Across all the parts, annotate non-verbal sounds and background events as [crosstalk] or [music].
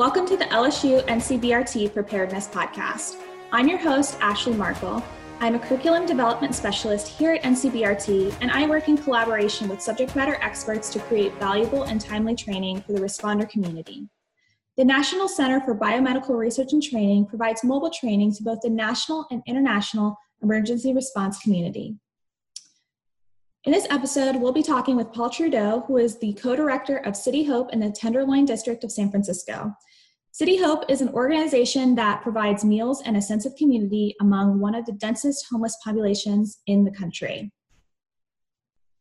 Welcome to the LSU NCBRT Preparedness Podcast. I'm your host, Ashley Markle. I'm a curriculum development specialist here at NCBRT, and I work in collaboration with subject matter experts to create valuable and timely training for the responder community. The National Center for Biomedical Research and Training provides mobile training to both the national and international emergency response community. In this episode, we'll be talking with Paul Trudeau, who is the co director of City Hope in the Tenderloin District of San Francisco. City Hope is an organization that provides meals and a sense of community among one of the densest homeless populations in the country.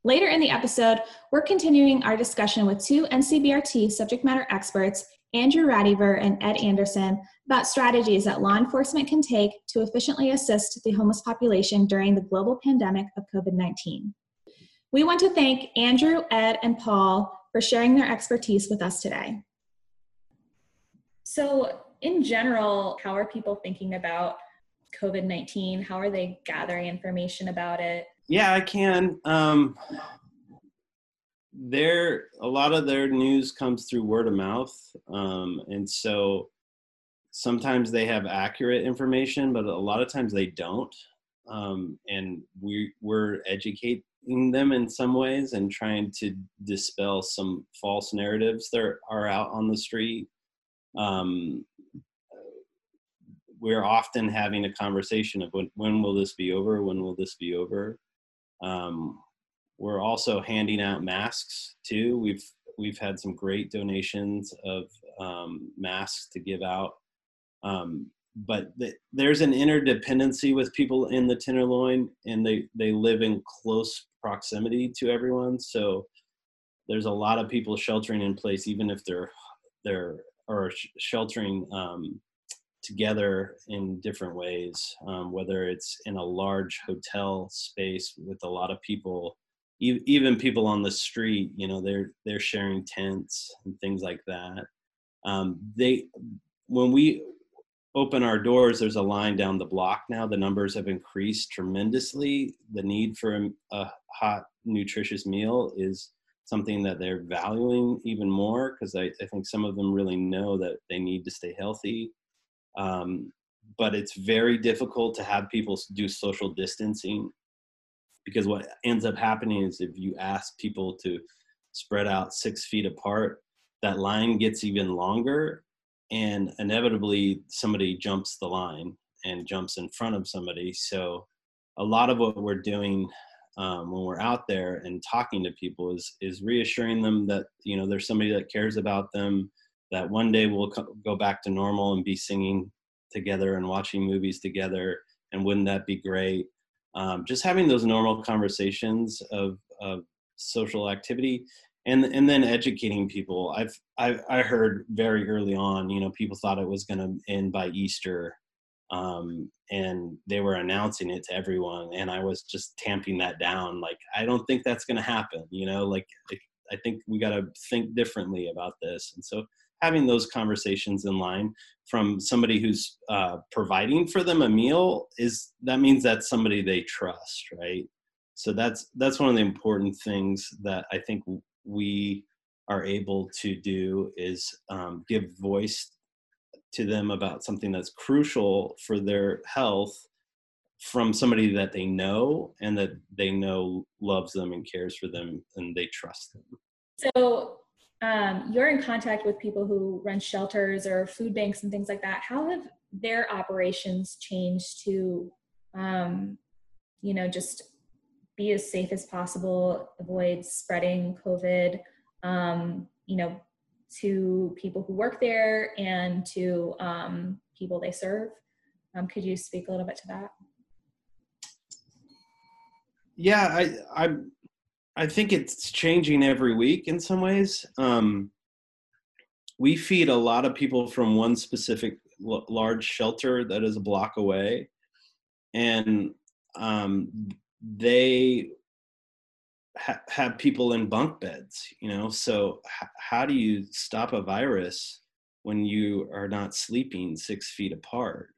Later in the episode, we're continuing our discussion with two NCBRT subject matter experts, Andrew Radiver and Ed Anderson, about strategies that law enforcement can take to efficiently assist the homeless population during the global pandemic of COVID 19. We want to thank Andrew, Ed, and Paul for sharing their expertise with us today. So, in general, how are people thinking about COVID 19? How are they gathering information about it? Yeah, I can. Um, there, a lot of their news comes through word of mouth. Um, and so sometimes they have accurate information, but a lot of times they don't. Um, and we, we're educate, them in some ways and trying to dispel some false narratives that are out on the street. Um, we're often having a conversation of when, when will this be over? When will this be over? Um, we're also handing out masks too. We've we've had some great donations of um, masks to give out. Um, but the, there's an interdependency with people in the Tenderloin, and they they live in close proximity to everyone. So there's a lot of people sheltering in place, even if they're they're or sh- sheltering um, together in different ways. Um, whether it's in a large hotel space with a lot of people, e- even people on the street, you know, they're they're sharing tents and things like that. Um, they when we open our doors, there's a line down the block now. The numbers have increased tremendously. The need for a, a hot, nutritious meal is something that they're valuing even more because I, I, think some of them really know that they need to stay healthy. Um, but it's very difficult to have people do social distancing because what ends up happening is if you ask people to spread out six feet apart, that line gets even longer and inevitably somebody jumps the line and jumps in front of somebody so a lot of what we're doing um, when we're out there and talking to people is is reassuring them that you know there's somebody that cares about them that one day we'll co- go back to normal and be singing together and watching movies together and wouldn't that be great? Um, just having those normal conversations of, of social activity and and then educating people. I've i, I heard very early on you know people thought it was going to end by easter um, and they were announcing it to everyone and i was just tamping that down like i don't think that's going to happen you know like i think we got to think differently about this and so having those conversations in line from somebody who's uh, providing for them a meal is that means that's somebody they trust right? So that's that's one of the important things that i think we are able to do is um, give voice to them about something that's crucial for their health from somebody that they know and that they know loves them and cares for them and they trust them. So um, you're in contact with people who run shelters or food banks and things like that. How have their operations changed to, um, you know, just be as safe as possible, avoid spreading COVID, um, you know, to people who work there and to um, people they serve. Um, could you speak a little bit to that? Yeah, I, I, I think it's changing every week in some ways. Um, we feed a lot of people from one specific l- large shelter that is a block away, and um, they ha- have people in bunk beds you know? So h- how do you stop a virus when you are not sleeping six feet apart?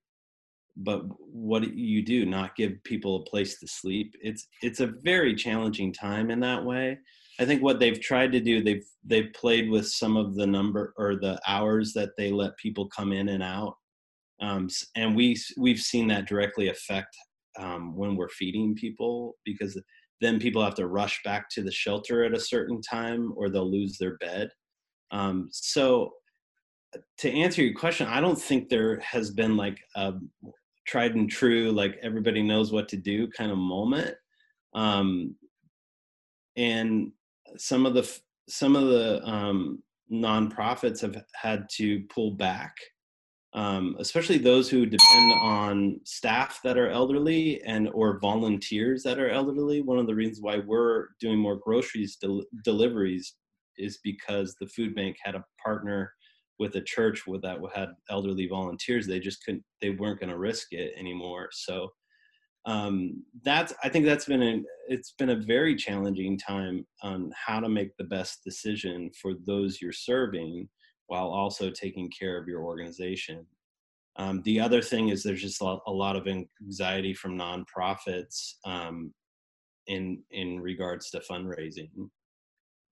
But what do you do? Not give people a place to sleep? It's it's a very challenging time in that way. I think what they've tried to do, they've they've played with some of the number or the hours that they let people come in and out, um, and we we've seen that directly affect um, when we're feeding people because then people have to rush back to the shelter at a certain time or they'll lose their bed. Um, so to answer your question, I don't think there has been like a tried and true, like everybody knows what to do kind of moment. Um, and some of the some of the um, nonprofits have had to pull back, um, especially those who depend on staff that are elderly and or volunteers that are elderly. One of the reasons why we're doing more groceries del- deliveries is because the food bank had a partner with a church with that had elderly volunteers. They just couldn't. They weren't going to risk it anymore. So um, that's i think that's been it's been a very challenging time on how to make the best decision for those you're serving while also taking care of your organization. Um, the other thing is there's just a lot of anxiety from nonprofits um, in in regards to fundraising.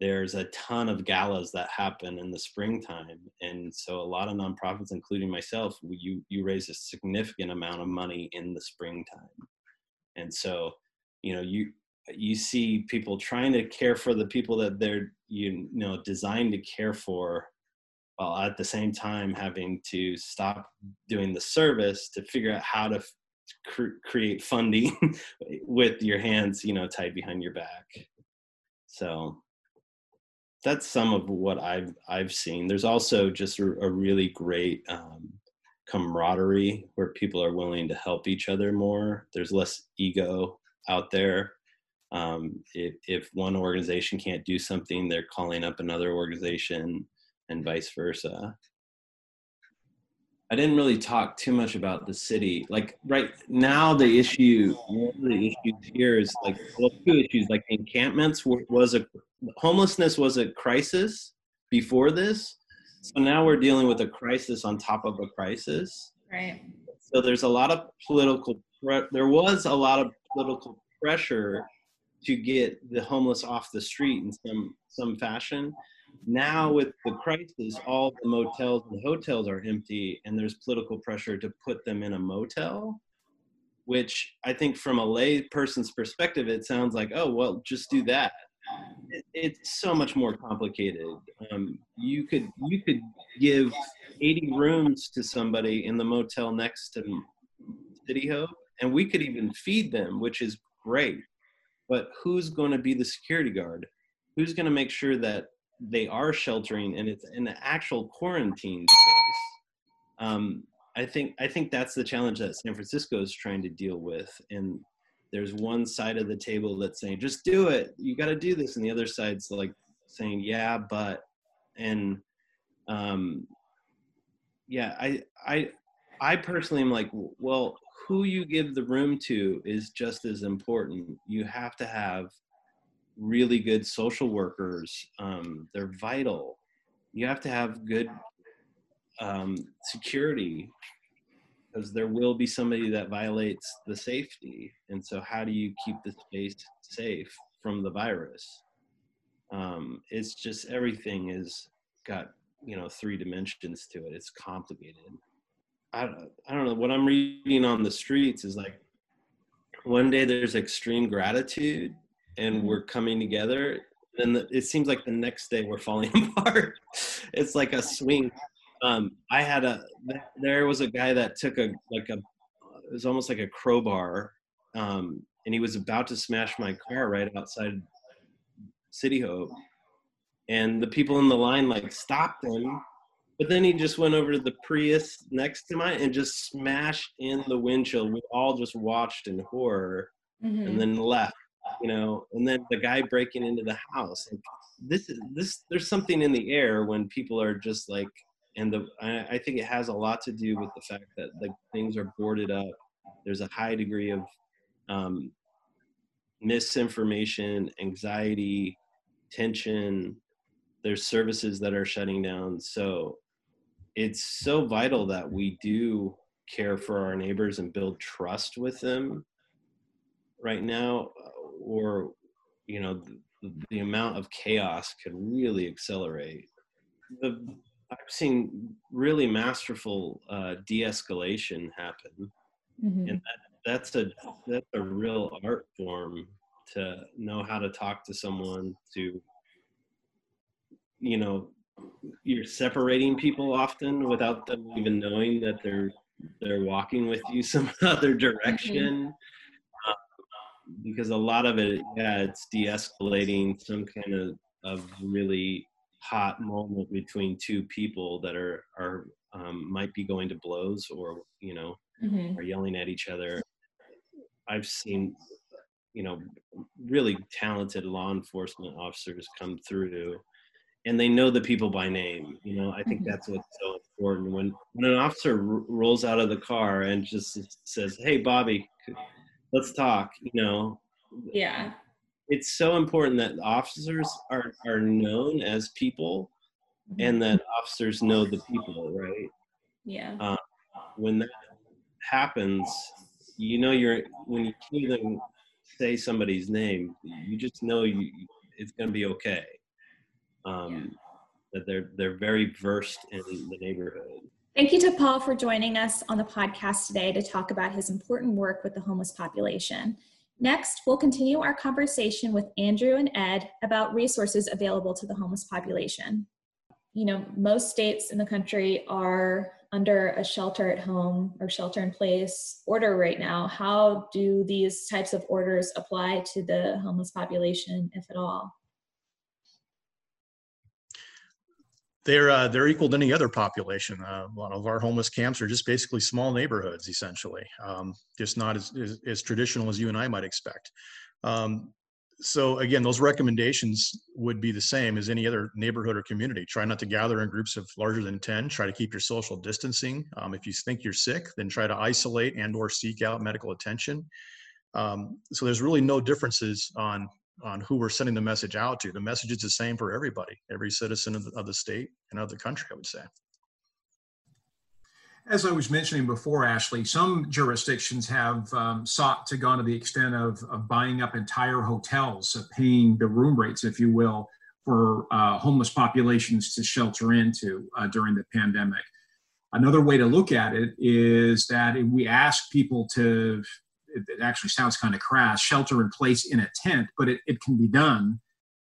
There's a ton of galas that happen in the springtime and so a lot of nonprofits including myself you you raise a significant amount of money in the springtime. And so you know you you see people trying to care for the people that they're you know designed to care for while at the same time having to stop doing the service to figure out how to cr- create funding [laughs] with your hands you know tied behind your back so that's some of what i've i've seen there's also just a, a really great um, camaraderie where people are willing to help each other more. There's less ego out there. Um, if, if one organization can't do something, they're calling up another organization and vice versa. I didn't really talk too much about the city. Like right now, the issue, one of the issues here is like, well, two issues. Like encampments was a homelessness was a crisis before this, so now we're dealing with a crisis on top of a crisis. Right. So there's a lot of political, there was a lot of political pressure to get the homeless off the street in some some fashion. Now with the crisis, all the motels and hotels are empty, and there's political pressure to put them in a motel. Which I think, from a lay person's perspective, it sounds like, oh well, just do that it's so much more complicated. Um, you could you could give 80 rooms to somebody in the motel next to City Hope, and we could even feed them, which is great. But who's going to be the security guard? Who's going to make sure that they are sheltering and it's an actual quarantine space? Um, I think I think that's the challenge that San Francisco is trying to deal with, and there's one side of the table that's saying just do it. You got to do this. And the other side's like saying yeah but and um yeah i i i personally am like well who you give the room to is just as important. You have to have really good social workers um, they're vital you have to have good um, security because there will be somebody that violates the safety. And so, how do you keep the space safe from the virus? Um, it's just everything is got you know three dimensions to it. It's complicated. I I don't know what I'm reading on the streets is like one day there's extreme gratitude and mm-hmm. we're coming together and it seems like the next day we're falling [laughs] apart it's like a swing um, I had a there was a guy that took a like a it was almost like a crowbar, um, and he was about to smash my car right outside City Hope, and the people in the line like stopped him, but then he just went over to the Prius next to mine and just smashed in the windshield. We all just watched in horror, mm-hmm. and then left. You know, and then the guy breaking into the house. Like, this is this. There's something in the air when people are just like and the I, I, think it has a lot to do with the fact that like things are boarded up. There's a high degree of um, misinformation, anxiety, tension. There's services that are shutting down. So it's so vital that we do care for our neighbors and build trust with them right now, or you know the amount of chaos could really accelerate. The, I've seen really masterful uh, de-escalation happen, mm-hmm. and that, that's a that's a real art form to know how to talk to someone to you know you're separating people often without them even knowing that they're they're walking with you [laughs] some other direction mm-hmm. uh, because a lot of it yeah it's de-escalating some kind of of really hot moment between two people that are are um, might be going to blows or you know mm-hmm. are yelling at each other i've seen you know really talented law enforcement officers come through and they know the people by name you know i think mm-hmm. that's what's so important when when an officer r- rolls out of the car and just says hey bobby let's talk you know. Yeah. It's so important that officers are are known as people and mm-hmm. that officers know the people right? Yeah. Uh, when that happens you know you're when you hear them say somebody's name you just know you it's going to be okay. Um, yeah. that they're they're very versed in the neighborhood Thank you to Paul for joining us on the podcast today to talk about his important work with the homeless population. Next, we'll continue our conversation with Andrew and Ed about resources available to the homeless population. You know, most states in the country are under a shelter at home or shelter in place order right now. How do these types of orders apply to the homeless population, if at all? They're uh, they're equal to any other population. Uh, a lot of our homeless camps are just basically small neighborhoods, essentially, um, just not as, as, as traditional as you and I might expect. Um, so again, those recommendations would be the same as any other neighborhood or community. Try not to gather in groups of larger than 10. Try to keep your social distancing. Um, if you think you're sick, then try to isolate and or seek out medical attention. Um, so there's really no differences on on who we're sending the message out to. The message is the same for everybody, every citizen of the, of the state and of the country, I would say. As I was mentioning before, Ashley, some jurisdictions have um, sought to go to the extent of, of buying up entire hotels, paying the room rates, if you will, for uh, homeless populations to shelter into uh, during the pandemic. Another way to look at it is that we ask people to it, it actually sounds kind of crass, shelter in place in a tent, but it, it can be done.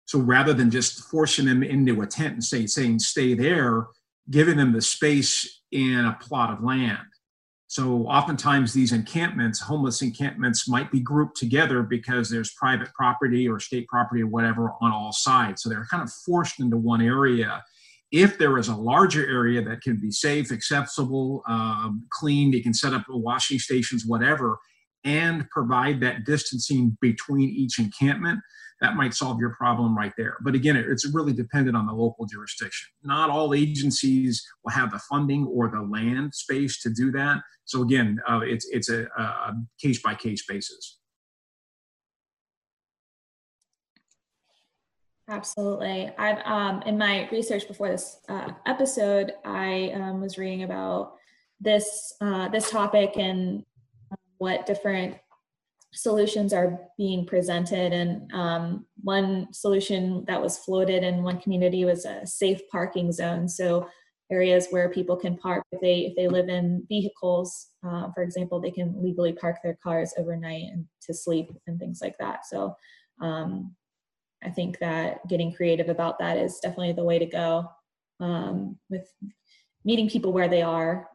So rather than just forcing them into a tent and say, saying stay there, giving them the space in a plot of land. So oftentimes these encampments, homeless encampments, might be grouped together because there's private property or state property or whatever on all sides. So they're kind of forced into one area. If there is a larger area that can be safe, accessible, um, clean, you can set up washing stations, whatever, and provide that distancing between each encampment, that might solve your problem right there. But again, it's really dependent on the local jurisdiction. Not all agencies will have the funding or the land space to do that. So again, uh, it's it's a, case by case basis. Absolutely. I've um, in my research before this uh, episode, I um, was reading about this uh, this topic and what different solutions are being presented. And um, one solution that was floated in one community was a safe parking zone. So areas where people can park if they if they live in vehicles, uh, for example, they can legally park their cars overnight and to sleep and things like that. So um, I think that getting creative about that is definitely the way to go um, with meeting people where they are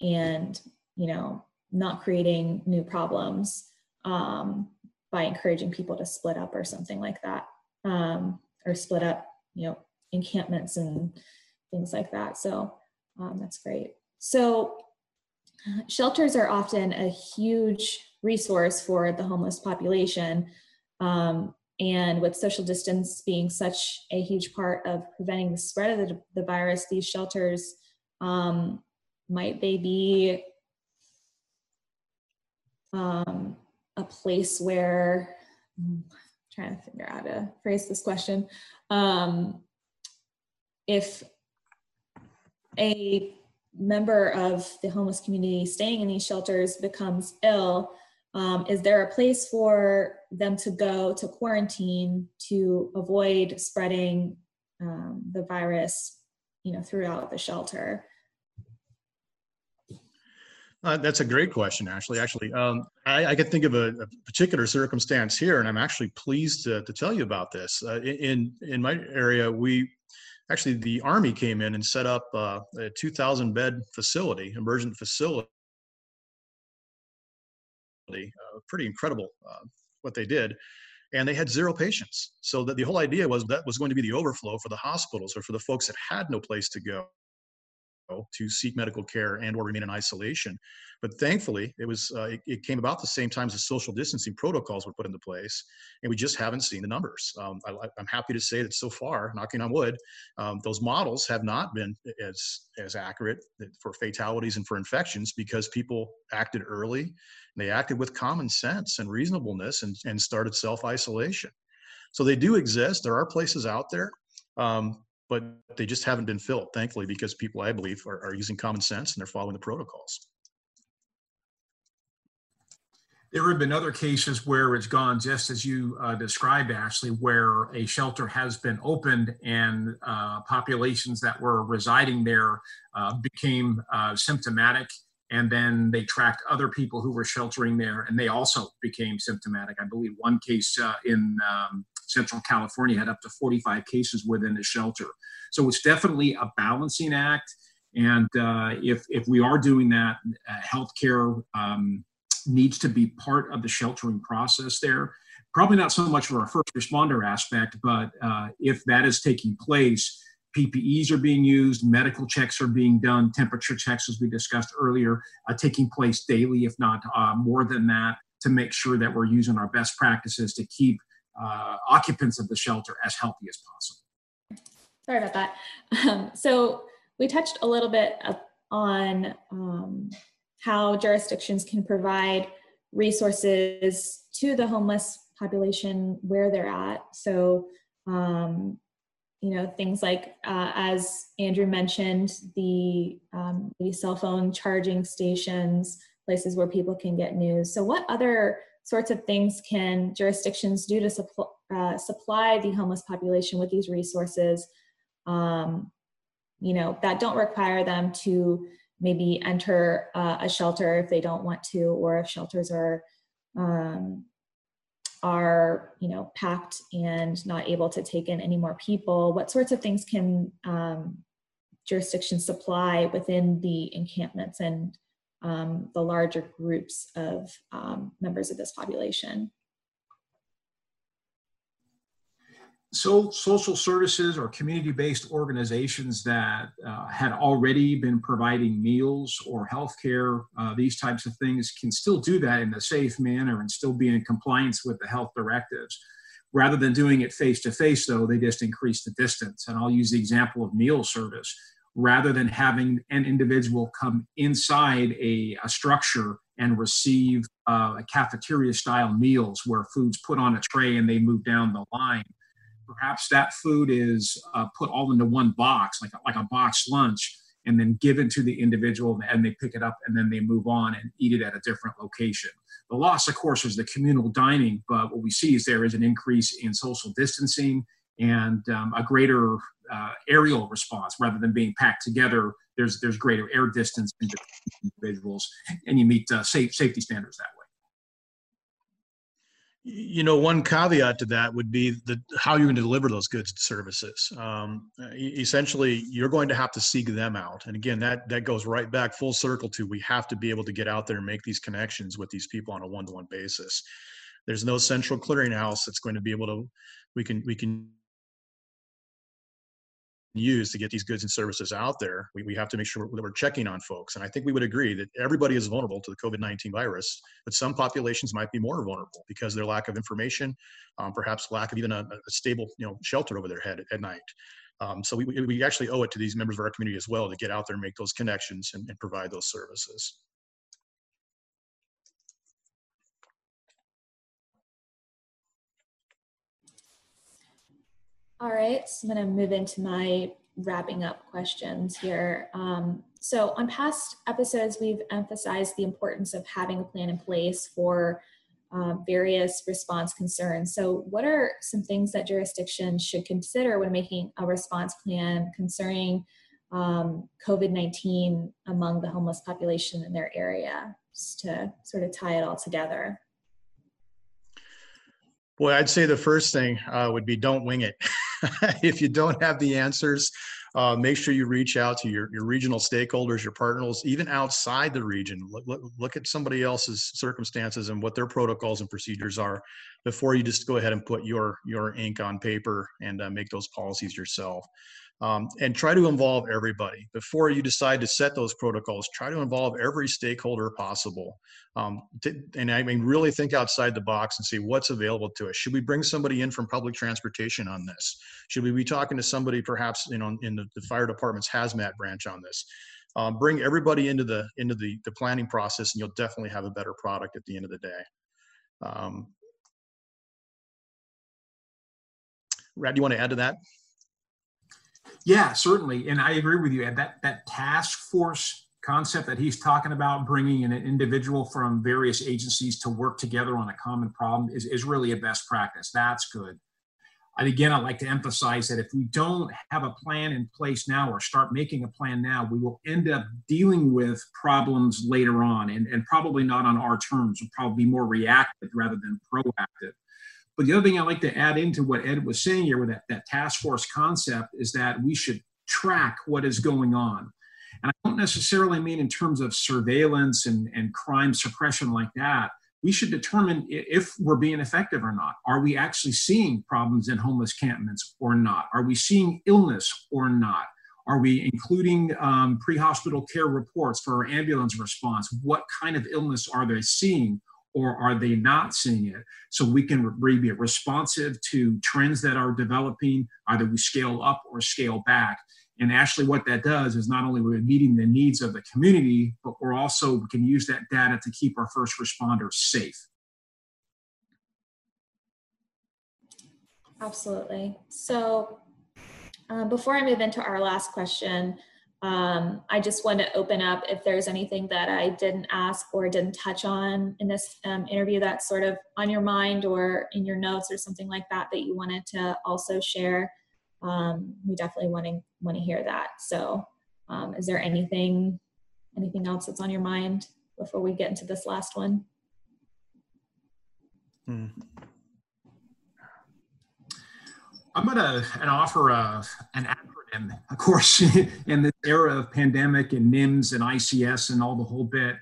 and you know not creating new problems um, by encouraging people to split up or something like that um, or split up you know encampments and things like that. So um, that's great. So shelters are often a huge resource for the homeless population um, and with social distance being such a huge part of preventing the spread of the, the virus these shelters um, might they be um, a place where I'm trying to figure out how to phrase this question. Um, if a member of the homeless community staying in these shelters becomes ill, Um, is there a place for them to go to quarantine to avoid spreading um, the virus, you know, throughout the shelter? Uh, that's a great question, Ashley. Actually, um, I, I think of a, a, particular circumstance here, and I'm actually pleased to, to tell you about this. Uh, in in my area, we actually the Army came in and set up uh, a 2,000 bed facility, emergent facility. Uh, pretty incredible uh, what they did, and they had zero patients. So that the whole idea was that was going to be the overflow for the hospitals or for the folks that had no place to go to seek medical care and or remain in isolation. But thankfully, it was uh, it, it, came about the same time as the social distancing protocols were put into place, and we just haven't seen the numbers. Um, I, am happy to say that so far, knocking on wood, um, those models have not been as as accurate for fatalities and for infections because people acted early, and they acted with common sense and reasonableness, and, and started self isolation. So they do exist. There are places out there. Um, but they just haven't been filled, thankfully, because people, I believe, are, are using common sense and they're following the protocols. There have been other cases where it's gone just as you uh, described, Ashley, where a shelter has been opened and uh, populations that were residing there uh, became uh, symptomatic. And then they tracked other people who were sheltering there and they also became symptomatic. I believe one case uh, in um, Central California had up to 45 cases within a shelter. So it's definitely a balancing act. And uh, if, if we are doing that, uh, healthcare um, needs to be part of the sheltering process there. Probably not so much for our first responder aspect, but uh, if that is taking place, PPEs are being used, medical checks are being done, temperature checks, as we discussed earlier, uh, taking place daily, if not uh, more than that, to make sure that we're using our best practices to keep uh, occupants of the shelter as healthy as possible. Sorry about that. Um, so we touched a little bit on um, how jurisdictions can provide resources to the homeless population where they're at. So, um, you know, things like, uh, as Andrew mentioned, the, um, the cell phone charging stations, places where people can get news. So, what other sorts of things can jurisdictions do to uh, supply the homeless population with these resources um, you know that don't require them to maybe enter uh, a shelter if they don't want to or if shelters are um, are you know packed and not able to take in any more people. What sorts of things can um, jurisdictions supply within the encampments and um, the larger groups of um, members of this population. So social services or community-based organizations that uh, had already been providing meals or healthcare, uh, these types of things can still do that in a safe manner and still be in compliance with the health directives. Rather than doing it face-to-face though, they just increase the distance. And I'll use the example of meal service rather than having an individual come inside a, a structure and receive uh, a cafeteria style meals where food's put on a tray and they move down the line. Perhaps that food is uh, put all into one box, like a, like a box lunch, and then given to the individual and they pick it up and then they move on and eat it at a different location. The loss, of course, is the communal dining, but what we see is there is an increase in social distancing and um, a greater uh, aerial response rather than being packed together. There's there's greater air distance in individuals, and you meet uh, safe safety standards that way. You know, one caveat to that would be the how you're going to deliver those goods and services. Um, essentially, you're going to have to seek them out, and again, that that goes right back full circle to we have to be able to get out there and make these connections with these people on a one-to-one basis. There's no central clearinghouse that's going to be able to. We can we can use to get these goods and services out there, we, we have to make sure that we're checking on folks. And I think we would agree that everybody is vulnerable to the COVID 19 virus, but some populations might be more vulnerable because their lack of information, um, perhaps lack of even a, a, stable you know, shelter over their head at night. Um, so we, we actually owe it to these members of our community as well to get out there and make those connections and, and provide those services. All right, so I'm going to move into my wrapping up questions here. Um, so, on past episodes, we've emphasized the importance of having a plan in place for um, various response concerns. So, what are some things that jurisdictions should consider when making a response plan concerning um, COVID 19 among the homeless population in their area, just to sort of tie it all together? Well, I'd say the first thing uh, would be don't wing it. [laughs] [laughs] if you don't have the answers, uh, make sure you reach out to your, your regional stakeholders, your partners, even outside the region. Look, look, look, at somebody else's circumstances and what their protocols and procedures are before you just go ahead and put your, your ink on paper and uh, make those policies yourself um, and try to involve everybody. Before you decide to set those protocols try to involve every stakeholder possible. Um, to, and i mean really think outside the box and see what's available to us. Should we bring somebody in from public transportation on this? Should we be talking to somebody perhaps you know in the, the fire department's hazmat branch on this? Um, bring everybody into the into the, the planning process and you'll definitely have a better product at the end of the day. Um, Rad, do you want to add to that? Yeah, certainly, and I agree with you. And that that task force concept that he's talking about, bringing in an individual from various agencies to work together on a common problem, is is really a best practice. That's good. And again, I'd like to emphasize that if we don't have a plan in place now or start making a plan now, we will end up dealing with problems later on and, and probably not on our terms. We'll probably be more reactive rather than proactive. But the other thing I like to add into what Ed was saying here with that, that task force concept is that we should track what is going on. And I don't necessarily mean in terms of surveillance and, and crime suppression like that. We should determine if we're being effective or not. Are we actually seeing problems in homeless campments or not? Are we seeing illness or not? Are we including um, pre hospital care reports for our ambulance response? What kind of illness are they seeing? Or are they not seeing it? So we can be responsive to trends that are developing, either we scale up or scale back. And actually, what that does is not only we're meeting the needs of the community, but we're also we can use that data to keep our first responders safe. Absolutely. So, um, before I move into our last question, um, I just want to open up if there's anything that I didn't ask or didn't touch on in this um, interview that's sort of on your mind or in your notes or something like that that you wanted to also share. Um, we definitely want to want to hear that. So, um, is there anything anything else that's on your mind before we get into this last one? Hmm. I'm gonna and offer a, an acronym, of course, [laughs] in this era of pandemic and NIMS and ICS and all the whole bit,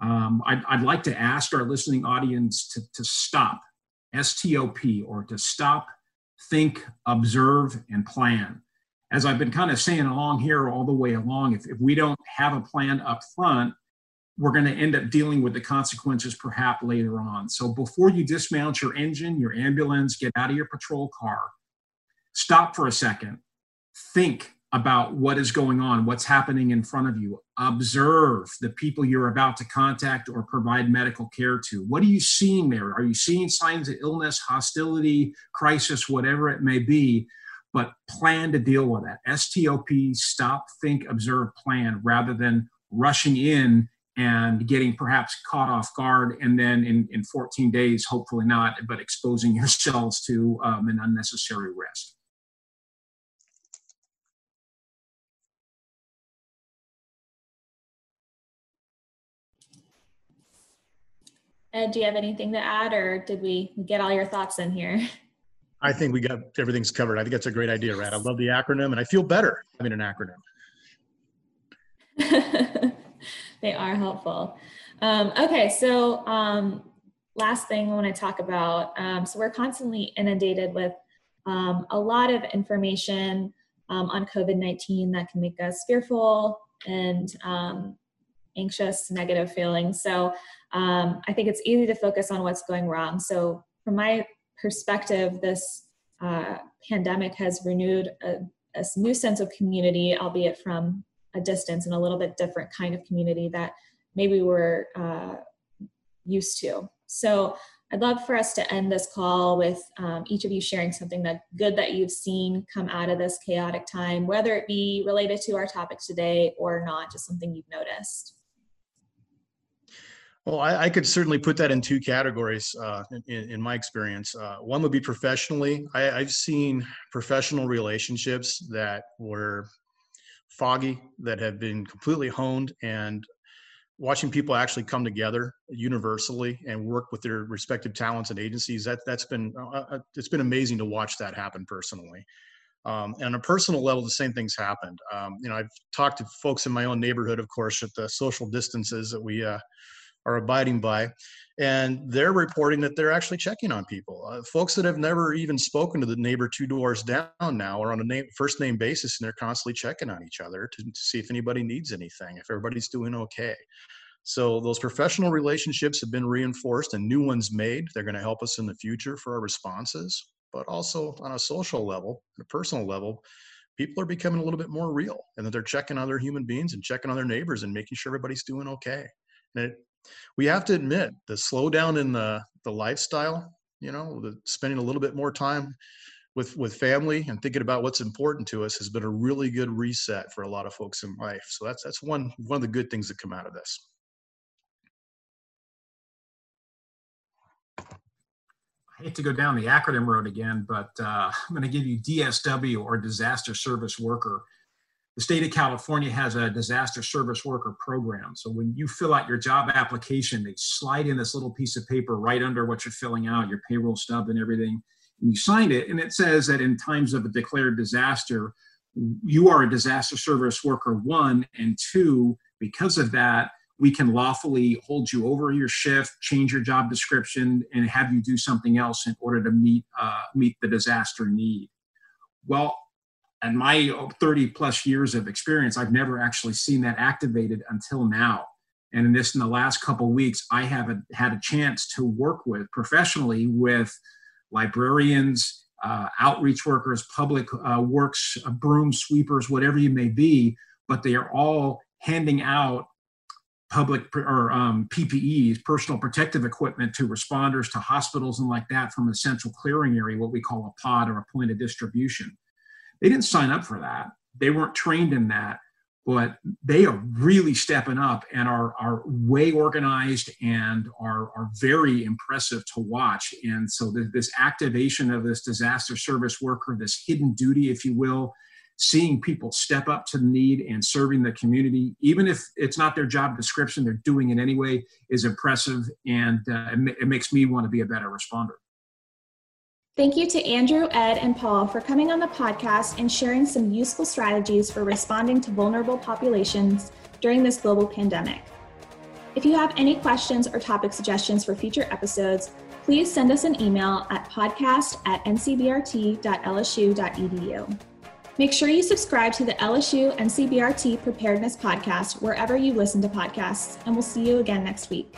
um, I'd, I'd, like to ask our listening audience to, to stop, S-T-O-P, or to stop, think, observe, and plan. As I've been kind of saying along here all the way along, if, if we don't have a plan up front, we're going to end up dealing with the consequences perhaps later on. So before you dismount your engine, your ambulance, get out of your patrol car, stop for a second, think about what is going on, what's happening in front of you. Observe the people you're about to contact or provide medical care to. What are you seeing there? Are you seeing signs of illness, hostility, crisis, whatever it may be? But plan to deal with that. STOP, stop, think, observe, plan, rather than rushing in and getting perhaps caught off guard and then in, in 14 days, hopefully not, but exposing [laughs] yourselves to um, an unnecessary risk. Ed, do you have anything to add or did we get all your thoughts in here? I think we got everything's covered. I think that's a great idea, Rad. I love the acronym and I feel better having an acronym. [laughs] they are helpful. Um, okay, so um, last thing I want to talk about. Um, so we're constantly inundated with um, a lot of information um, on COVID 19 that can make us fearful and um, anxious, negative feelings. So um, I think it's easy to focus on what's going wrong. So, from my perspective, this uh, pandemic has renewed a, a, new sense of community, albeit from a distance and a little bit different kind of community that maybe we're uh, used to. So, I'd love for us to end this call with um, each of you sharing something that good that you've seen come out of this chaotic time, whether it be related to our topic today or not, just something you've noticed. Well, I, I, could certainly put that in two categories uh, in, in, my experience. Uh, one would be professionally. I, I've seen professional relationships that were foggy, that have been completely honed, and watching people actually come together universally and work with their respective talents and agencies. That that's been uh, uh it's been amazing to watch that happen personally. Um, and on a personal level, the same things happened. Um, you know, I've talked to folks in my own neighborhood, of course, at the social distances that we uh, are abiding by. And they're reporting that they're actually checking on people. Uh, folks that have never even spoken to the neighbor two doors down now are on a name, first name basis and they're constantly checking on each other to, to see if anybody needs anything, if everybody's doing okay. So those professional relationships have been reinforced and new ones made. They're going to help us in the future for our responses, but also on a social level, a personal level, people are becoming a little bit more real and that they're checking on other human beings and checking on their neighbors and making sure everybody's doing okay. And it we have to admit the slowdown in the the lifestyle you know the spending a little bit more time with with family and thinking about what's important to us has been a really good reset for a lot of folks in life. So that's that's one one of the good things that come out of this. I hate to go down the acronym road again, but uh, I'm going to give you DSW or Disaster Service Worker the state of California has a disaster service worker program. So when you fill out your job application, they slide in this little piece of paper right under what you're filling out, your payroll stub and everything. And you sign it, and it says that in times of a declared disaster, you are a disaster service worker, one, and two, because of that, we can lawfully hold you over your shift, change your job description, and have you do something else in order to meet uh, meet the disaster need. Well, and my 30 plus years of experience, I've never actually seen that activated until now. And in this, in the last couple weeks, I have a, had a chance to work with professionally with librarians, uh, outreach workers, public uh, works, uh, broom sweepers, whatever you may be, but they are all handing out public or um, PPEs, personal protective equipment to responders, to hospitals, and like that from a central clearing area, what we call a pod or a point of distribution. They didn't sign up for that. They weren't trained in that, but they are really stepping up and are, are way organized and are, are very impressive to watch. And so this activation of this disaster service worker, this hidden duty, if you will, seeing people step up to the need and serving the community, even if it's not their job description, they're doing it anyway, is impressive. And uh, it, it makes me want to be a better responder. Thank you to Andrew, Ed, and Paul for coming on the podcast and sharing some useful strategies for responding to vulnerable populations during this global pandemic. If you have any questions or topic suggestions for future episodes, please send us an email at podcast at ncbrt.lsu.edu. Make sure you subscribe to the LSU NCBRT Preparedness Podcast wherever you listen to podcasts, and we'll see you again next week.